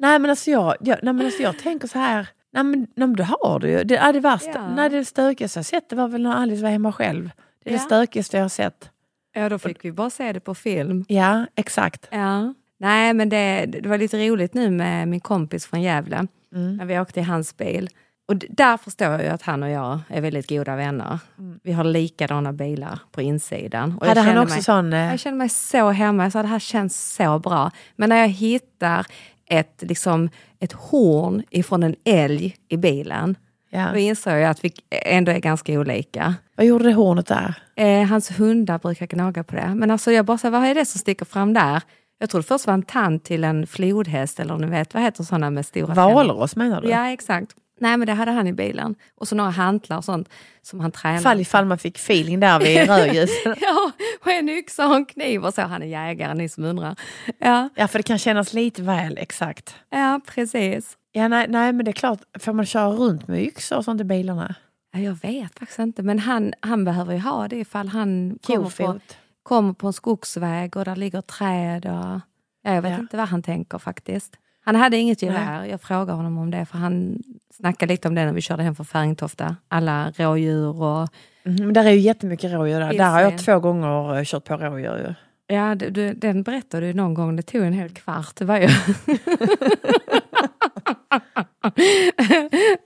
Nej men alltså jag, jag, nej, men alltså jag tänker så här. Nej men, nej, men det har du ju. Det, är det värsta,
Ja.
nej, det stökigaste jag sett det var väl när Alice var hemma själv. Det är
Ja.
det stökigaste jag har sett.
Ja, då fick vi bara se det på film.
Ja, exakt.
Ja. Nej, men det, det var lite roligt nu med min kompis från Gävle.
Mm.
När vi åkte i hans bil. Och där förstår jag ju att han och jag är väldigt goda vänner. Vi har likadana bilar på insidan. Och
Hade han också
mig,
sån... eh,
Jag känner mig så hemma. Jag sa det här känns så bra. Men när jag hittar ett, liksom, ett horn ifrån en älg i bilen,
Ja.
då insåg jag att vi ändå är ganska olika.
Vad gjorde det hornet där?
Eh, hans hundar brukar gnaga på det. Men alltså jag bara sa, vad är det som sticker fram där? Jag trodde först var en tand till en flodhäst eller ni vet, vad heter sådana med stora?
Valross menar du?
Ja, exakt. Nej, men det hade han i bilen. Och så några hantlar och sånt som han tränar.
Fall ifall man fick feeling där vid rödljuset.
Ja, och en yxa och en kniv och så. Han är jägare, ni som undrar. Ja,
Ja, för det kan kännas lite väl exakt.
ja precis.
Ja, nej, nej, men det är klart, får man köra runt med yxor och sånt i bilarna?
Ja, jag vet faktiskt inte, men han, han behöver ju ha det ifall han kommer på, kommer på en skogsväg och där ligger träd. Och, ja, jag vet
Ja.
inte vad han tänker faktiskt. Han hade inget gevär. Jag frågade honom om det, för han snackade lite om det när vi körde hem från Färingtofta. Alla rådjur och...
Men där är ju jättemycket rådjur där. Där har jag två gånger eh, kört på rådjur ju.
Ja, du, du, den berättade du någon gång. Det tog en hel kvart. Var ju...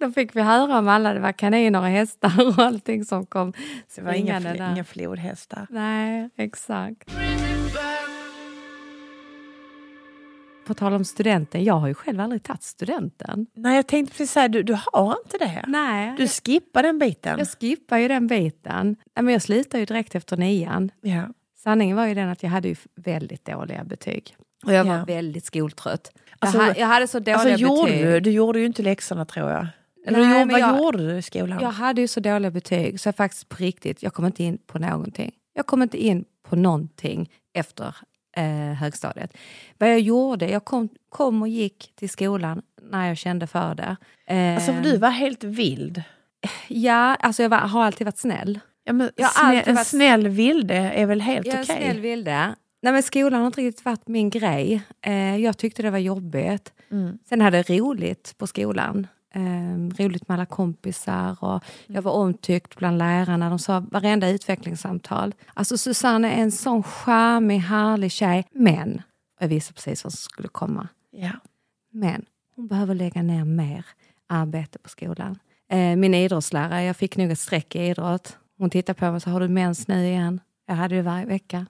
Då fick vi höra om alla, det var kaniner och hästar och allting som kom
Det var inga, fl- inga flodhästar.
Nej, exakt. På tal om studenten, jag har ju själv aldrig tagit studenten.
Nej, jag tänkte precis säga, du, du har inte det.
Nej,
Du skippar den biten.
jag skippar ju den biten. Men jag slutade ju direkt efter nian.
Ja.
Sanningen var ju den att jag hade ju väldigt dåliga betyg. Och jag var
Ja.
väldigt skoltrött.
Alltså,
jag, jag hade så dåliga
Alltså gjorde
betyg.
du? Du gjorde ju inte läxorna tror jag. Eller
Nej,
gjorde,
men
vad
jag-
gjorde du i skolan?
Jag hade ju så dåliga betyg så jag faktiskt på riktigt, jag kom inte in på någonting. Jag kom inte in på någonting efter eh, högstadiet. Vad jag gjorde, jag kom, kom och gick till skolan när jag kände för det. Eh,
Alltså du var helt vild.
Ja, alltså jag var, har alltid varit snäll.
Ja, men
Jag
snä, en
varit-
snäll vilde är väl helt
Jag är
okej?
snäll vilde. Nej men skolan har inte riktigt varit min grej. Eh, jag tyckte det var jobbigt.
Mm.
Sen hade jag roligt på skolan. Eh, roligt med alla kompisar och jag var omtyckt bland lärarna. De sa varenda utvecklingssamtal. Alltså Susanne är en sån charmig, härlig tjej. Men, jag visste precis vad som skulle komma.
Ja.
Men hon behöver lägga ner mer arbete på skolan. Eh, min idrottslärare, jag fick nog ett streck i idrott. Hon tittade på mig och sa, har du mens nu igen? Jag hade det varje vecka.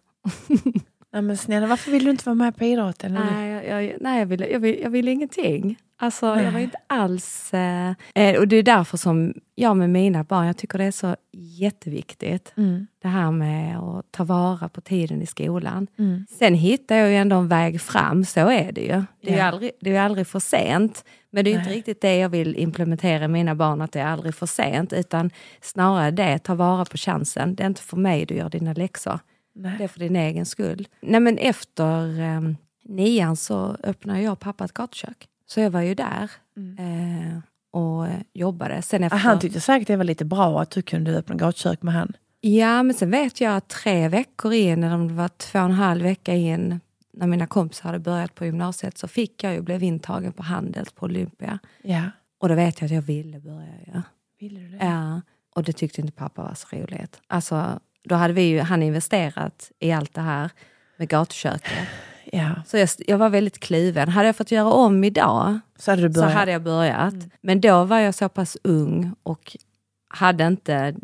Nej, men snälla, varför vill du inte vara med på idrotten?
Nej, jag, jag, nej jag, ville, jag, ville, jag ville ingenting. Alltså, jag var
Nej.
inte alls... Eh, eh, och det är därför som jag med mina barn, jag tycker det är så jätteviktigt.
Mm.
Det här med att ta vara på tiden i skolan.
Mm.
Sen hittar jag ju ändå en väg fram, så är det ju. Det är, ju, aldrig, det är ju aldrig för sent. Men det är ju inte
Nej.
riktigt det jag vill implementera i mina barn, att det är aldrig för sent. Utan snarare det, ta vara på chansen. Det är inte för mig du gör dina läxor.
Nej.
Det är för din egen skull. Nej men efter eh, nian så öppnade jag och pappa ett gatukök. Så jag var ju där eh, och jobbade. Sen efter,
Ah, Han tyckte säkert det var lite bra att du kunde öppna gatukök med han.
Ja, men sen vet jag att tre veckor in, eller om det var två och en halv vecka in, när mina kompisar hade börjat på gymnasiet, så fick jag ju, blev intagen på Handels på Olympia.
Ja.
Och då vet jag att jag ville börja. Ja.
Ville du det?
Ja, och det tyckte inte pappa var så roligt. Alltså, då hade vi ju, han investerat i allt det här med gatuköket.
Ja.
Så jag, jag var väldigt kluven. Hade jag fått göra om idag
Så hade du
så
börjat?
hade jag börjat.
Mm.
Men då var jag så pass ung och hade inte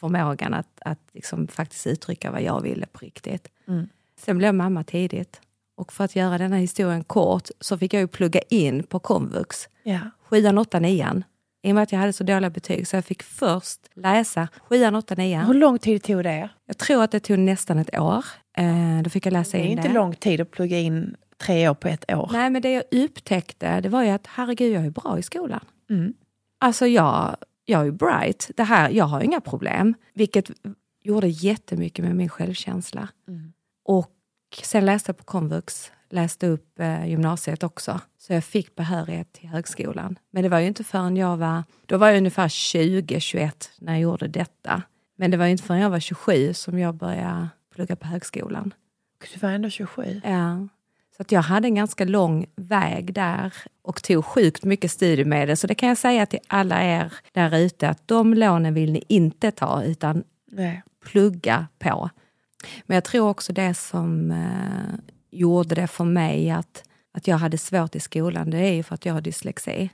förmågan att, att liksom faktiskt uttrycka vad jag ville på riktigt.
Mm.
Sen blev jag mamma tidigt. Och för att göra denna historien kort så fick jag ju plugga in på komvux.
Ja.
Sjuan, åttan, nian. I och med att jag hade så dåliga betyg så jag fick först läsa sjuan, åttan,
Hur
nian.
lång tid tog det?
Jag tror att det tog nästan ett år. Eh, då fick jag läsa
Det är
in
inte
det.
lång tid att plugga in tre år på ett år.
Nej, men det jag upptäckte det var ju att herregud, jag är bra i skolan.
Mm.
Alltså jag, jag är bright. Det här, jag har inga problem. Vilket gjorde jättemycket med min självkänsla.
Mm.
Och sen läste jag på komvux, läste upp eh, gymnasiet också. Så jag fick behörighet till högskolan. Men det var ju inte förrän jag var, då var jag ungefär 20-21 när jag gjorde detta. Men det var inte förrän jag var 27 som jag började plugga på högskolan.
Du var ändå 27.
Ja. Så att jag hade en ganska lång väg där och tog sjukt mycket studiemedel. Så det kan jag säga till alla er där ute att de lånen vill ni inte ta utan
Nej.
plugga på. Men jag tror också det som eh, gjorde det för mig att, att jag hade svårt i skolan, det är ju för att jag har dyslexi.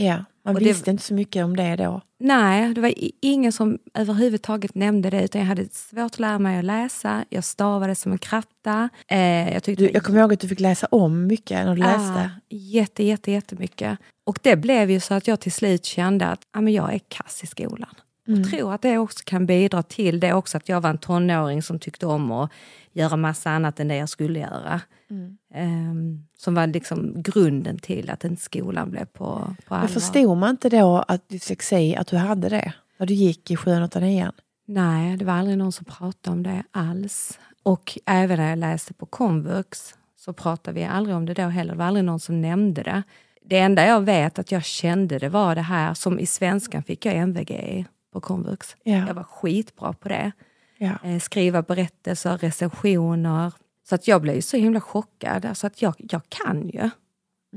Ja, man
Och det-
visste inte så mycket om det då.
Nej, det var ingen som överhuvudtaget nämnde det utan jag hade svårt att lära mig att läsa. Jag stavade som en kratta. Eh, jag tyckte
Du, jag kommer ihåg att du fick läsa om mycket när du
Ah,
läste.
jätte, jätte, jättemycket. Och det blev ju så att jag till slut kände att ah, men jag är kass i skolan.
Mm.
Jag tror att det också kan bidra till det också att jag var en tonåring som tyckte om att göra massa annat än det jag skulle göra.
Mm.
Ehm, som var liksom grunden till att inte skolan blev på, på allvar.
Men förstod man inte då att dyslexi, att du hade det? När du gick i 7 8 9
Nej, det var aldrig någon som pratade om det alls. Och även när jag läste på komvux så pratade vi aldrig om det då heller. Det var aldrig någon som nämnde det. Det enda jag vet att jag kände det var det här som i svenskan fick jag MVG på komvux.
Ja.
Jag var skitbra på det.
Ja.
Eh, skriva berättelser, recensioner. Så att jag blev så himla chockad. Alltså att jag, jag kan ju.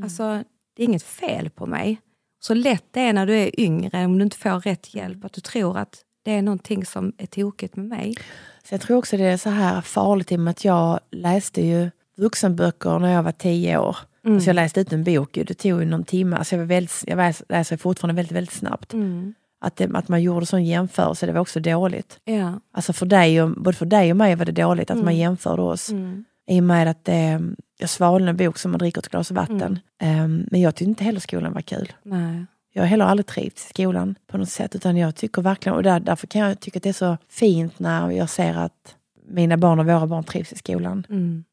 Alltså, det är inget fel på mig. Så lätt det är när du är yngre, om du inte får rätt hjälp, att du tror att det är någonting som är tokigt med mig.
Så jag tror också det är så här farligt i och med att jag läste ju vuxenböcker när jag var tio år.
Mm.
Alltså jag läste ut en bok, det tog ju någon timme. Alltså jag, var väldigt, jag läs- läser fortfarande väldigt, väldigt snabbt.
Mm.
Att, det, att man gjorde sån jämförelse, det var också dåligt.
Ja.
Alltså för dig och, både för dig och mig var det dåligt att man jämförde oss.
Mm.
I och med att eh, jag svalde en bok som man dricker ett glas vatten.
Mm.
Eh, men jag tyckte inte heller skolan var kul.
Nej.
Jag har heller aldrig trivts i skolan på något sätt. Utan jag tycker verkligen, och där, därför kan jag tycka att det är så fint när jag ser att mina barn och våra barn trivs i skolan.
Mm.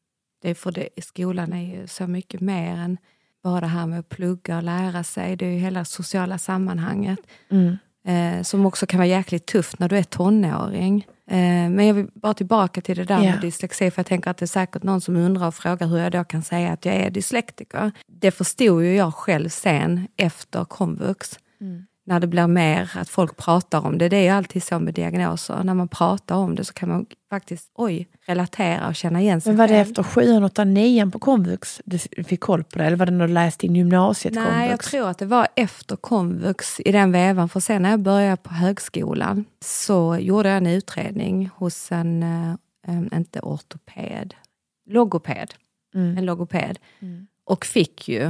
Det är för det, skolan är ju så mycket mer än bara det här med att plugga och lära sig. Det är ju hela sociala sammanhanget.
Mm.
Eh, som också kan vara jäkligt tufft när du är tonåring. Eh, men jag vill bara tillbaka till det där
Ja.
med dyslexi, för jag tänker att det är säkert någon som undrar och frågar hur jag då kan säga att jag är dyslektiker. Det förstod ju jag själv sen efter komvux.
Mm.
När det blir mer att folk pratar om det. Det är ju alltid så med diagnoser. När man pratar om det så kan man faktiskt oj, relatera och känna igen sig
Men var det efter 7, 8, 9 på komvux du fick koll på det? Eller var det när du läste in gymnasiet
Nej, jag
komvux?
tror att det var efter komvux i den vevan. För sen när jag började på högskolan så gjorde jag en utredning hos en, eh, en inte ortoped, logoped.
Mm.
En logoped.
Mm.
Och fick ju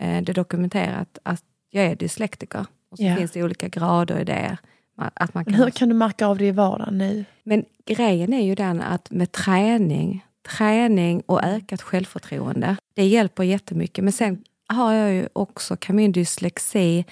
eh, det dokumenterat att jag är dyslektiker. Och så
Ja.
finns det olika grader i det. Att man kan
hur kan du märka av det i vardagen nu?
men grejen är ju den att med träning, träning och ökat självförtroende, det hjälper jättemycket. Men sen har jag ju också, dyslexi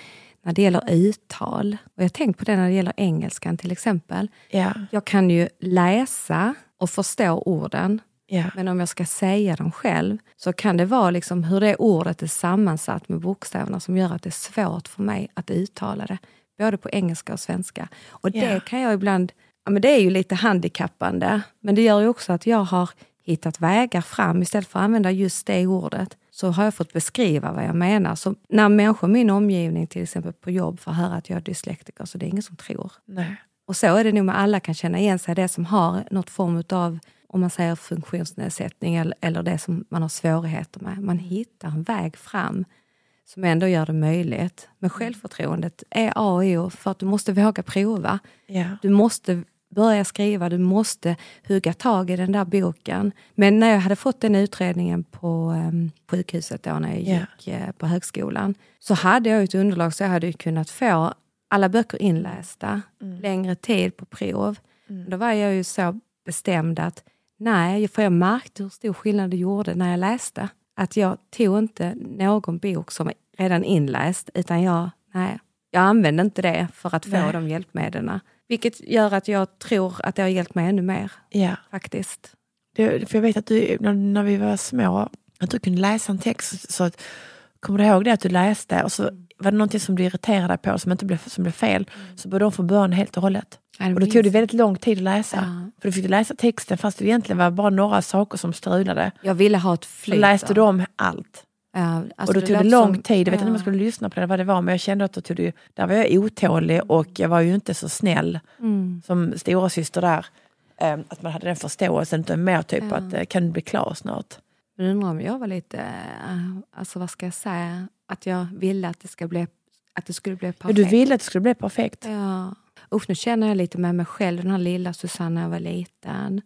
när det gäller uttal. Och jag har tänkt på det när det gäller engelskan till exempel.
Ja,
Jag kan ju läsa och förstå orden,
ja.
men om jag ska säga dem själv så kan det vara liksom hur det ordet är sammansatt med bokstäverna som gör att det är svårt för mig att uttala det. Både på engelska och svenska. Och det
Ja.
kan jag ibland... Ja, men det är ju lite handikappande, men det gör ju också att jag har hittat vägar fram. Istället för att använda just det ordet så har jag fått beskriva vad jag menar. Så när människor i min omgivning, till exempel på jobb, får höra att jag är dyslektiker, så det är ingen som tror.
Nej.
Och så är det nog med alla kan känna igen sig, det som har något form av om man säger funktionsnedsättning eller, eller det som man har svårigheter med. Man hittar en väg fram som ändå gör det möjligt. Men självförtroendet är A och O för att du måste våga prova.
Ja.
Du måste börja skriva, du måste hugga tag i den där boken. Men när jag hade fått den utredningen på um, sjukhuset då när jag
Ja.
gick eh, på högskolan så hade jag ett underlag så jag hade kunnat få alla böcker inlästa, längre tid på prov. Då var jag ju så bestämd att nej, för jag märkte hur stor skillnad det gjorde när jag läste. Att jag tog inte någon bok som redan inläst, utan jag, nej, jag använde inte det för att få
Nej.
de hjälpmedlen. Vilket gör att jag tror att det har hjälpt mig ännu mer,
ja.
faktiskt.
Det, för jag vet att du, när, när vi var små, att du kunde läsa en text. Så att, kommer du ihåg det att du läste och så var det någonting som du irriterade dig på som inte blev, som blev fel. Så började de från början helt och hållet.
Ja, det
Och då tog det väldigt lång tid att läsa.
Ja.
För du fick läsa texten fast det egentligen var bara några saker som strulade.
Jag ville ha ett flyt.
läste
då.
du om allt.
Ja, alltså
och då tog det lång
som-
tid. Jag vet inte om
ja.
jag skulle lyssna på det vad det var men jag kände att då tog det, där var jag otålig och jag var ju inte så snäll
Mm.
som stora syster där. Eh, Att man hade den förståelsen, utan mer typ att eh, kan du bli klar snart?
Men undrar om jag var lite, eh, alltså vad ska jag säga, att jag ville att det, ska bli, att det skulle bli perfekt.
du ville att det skulle bli perfekt.
Ja. Usch, nu känner jag lite med mig själv, den här lilla Susanna jag var liten.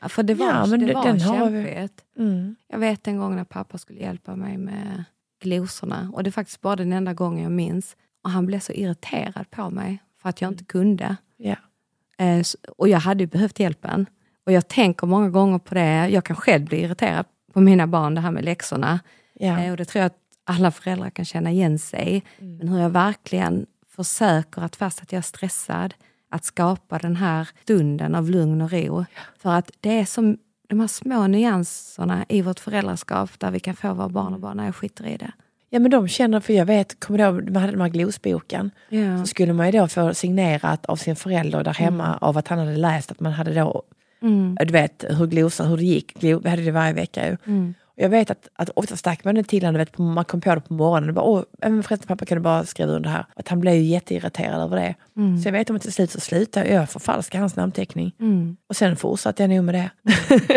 Ja, För det var,
Ja, men
det
det-
var
den har vi.
kämpigt.
Mm.
Jag vet en gång när pappa skulle hjälpa mig med glosorna. Och det är faktiskt bara den enda gången jag minns. Och han blev så irriterad på mig för att jag inte kunde.
Ja.
Eh, Och jag hade ju behövt hjälpen. Och jag tänker många gånger på det. Jag kan själv bli irriterad på mina barn, det här med läxorna.
Ja.
Eh, Och det tror jag att alla föräldrar kan känna igen sig. Men hur jag verkligen försöker att fast att jag är stressad, att skapa den här stunden av lugn och ro. För att det är som de här små nyanserna i vårt föräldraskap där vi kan få våra barn och bara, nej jag skiter i det.
ja, men de känner, för jag vet, kommer du ihåg, man hade den här glosboken.
Ja.
Så skulle man ju då få signerat av sin förälder där hemma av att han hade läst att man hade då,
Mm.
du vet hur glosan, hur det gick, vi hade det varje vecka ju.
Mm.
Jag vet att, att ofta stack man det till honom, vet, man kom på det på morgonen och bara, åh, men förresten pappa kan du bara skriva under här. Att han blev ju jätteirriterad över det.
Mm.
Så jag vet om att till slut så slutade jag förfalska hans namnteckning.
Mm.
Och sen fortsatte jag nog med det.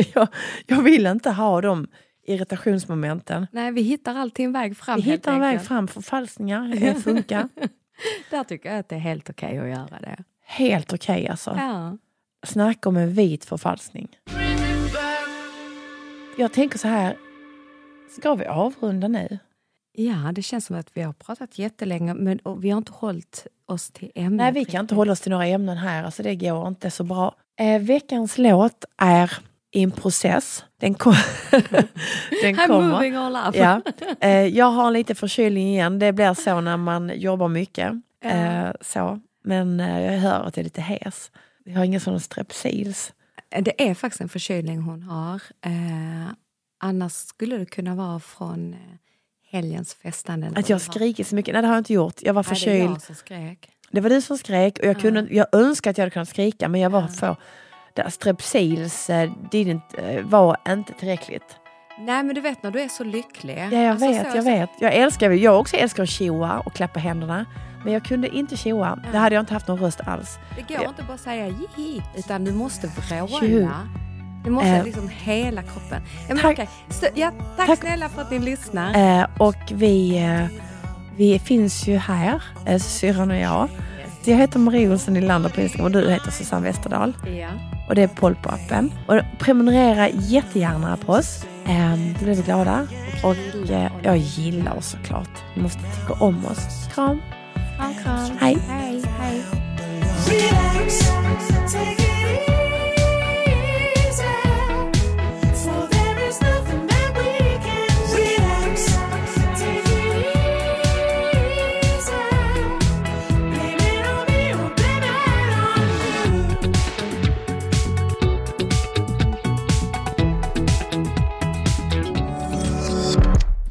jag, jag vill inte ha de irritationsmomenten.
Nej, vi hittar alltid en väg fram
Vi hittar en väg fram, förfalskningar funkar.
Där tycker jag att det är helt okej att göra det.
Helt okej alltså.
Ja.
Snacka om en vit förfalskning. Jag tänker så här, ska vi avrunda nu?
ja, det känns som att vi har pratat jättelänge men vi har inte hållit oss till ämnet.
Nej, vi kan inte hålla oss till några ämnen här, alltså det går inte så bra. Eh, veckans låt är i en process. Den, kom den
I'm
kommer.
moving all up.
Ja. Eh, jag har lite förkylning igen, det blir så när man jobbar mycket. Eh, så. Men eh, jag hör att jag är lite hes. Jag har ingen sån strepsils.
Det är faktiskt en förkylning hon har. Eh, annars skulle det kunna vara från eh, helgens festande.
Att jag skriker så mycket, nej det har jag inte gjort. Jag var
Nej, det
förkyld.
jag.
Det var du som skrek och jag,
Ja.
kunde, jag önskar att jag hade kunnat skrika men jag var
Ja.
för... Det, strepsils eh, didn't, eh, var inte tillräckligt.
Nej men du vet när du är så lycklig.
Ja, jag
Alltså,
vet,
så-
jag vet. Jag älskar, jag också älskar att tjoa och klappa händerna. Men jag kunde inte tjoa. Det hade jag inte haft någon röst alls.
Det går
Ja.
inte bara att säga jihi, utan du måste vråla. Du måste
Eh.
liksom hela kroppen. Ja,
Tack.
okej. Så, ja, tack,
Tack.
snälla för att ni lyssnar.
Eh, och vi, eh, vi finns ju här, eh, syrran och jag. Jag heter Marie Olsson Nylander på Instagram och du heter Susanne Westerdahl.
Ja.
Och det är Polpo-appen. Och prenumerera jättegärna på oss. Eh, då blir vi glada. Och eh, jag gillar oss såklart. Ni måste tycka om oss. Kram!
Kram, kram.
Hej.
Hej, hej.
Relax,